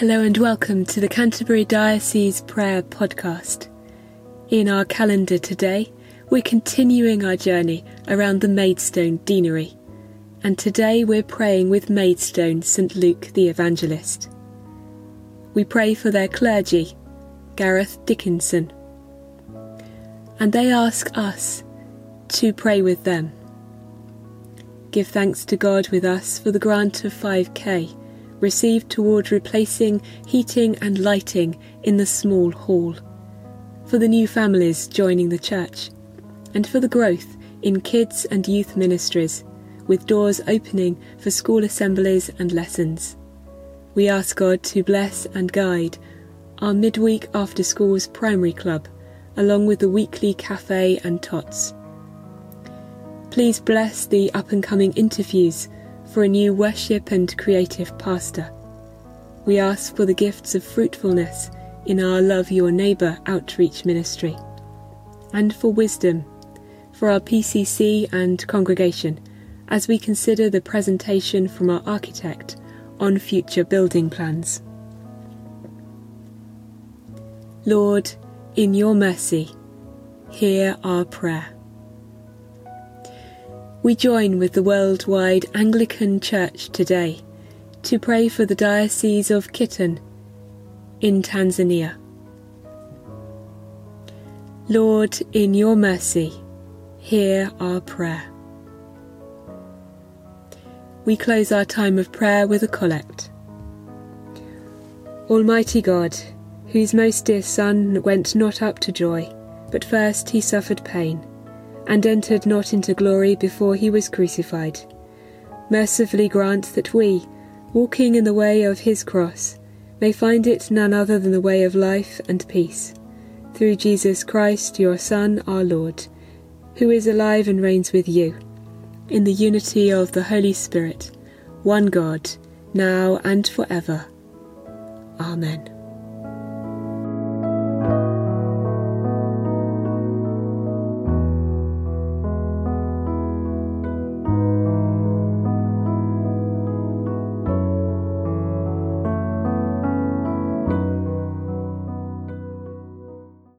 Hello and welcome to the Canterbury Diocese Prayer Podcast. In our calendar today, we're continuing our journey around the Maidstone Deanery, and today we're praying with Maidstone St Luke the Evangelist. We pray for their clergy, Gareth Dickinson, and they ask us to pray with them. Give thanks to God with us for the grant of 5k received toward replacing heating and lighting in the small hall, for the new families joining the church, and for the growth in kids and youth ministries, with doors opening for school assemblies and lessons. We ask God to bless and guide our midweek after schools primary club, along with the weekly cafe and tots. Please bless the up and coming interviews for a new worship and creative pastor. We ask for the gifts of fruitfulness in our Love Your Neighbour outreach ministry, and for wisdom for our PCC and congregation as we consider the presentation from our architect on future building plans. Lord, in your mercy, hear our prayer we join with the worldwide Anglican Church today to pray for the Diocese of Kiteto in Tanzania. Lord, in your mercy, hear our prayer. We close our time of prayer with a collect. Almighty God, whose most dear Son went not up to joy, but first he suffered pain and entered not into glory before he was crucified. Mercifully grant that we, walking in the way of his cross, may find it none other than the way of life and peace. Through Jesus Christ, your Son, our Lord, who is alive and reigns with you, in the unity of the Holy Spirit, one God, now and for ever. Amen.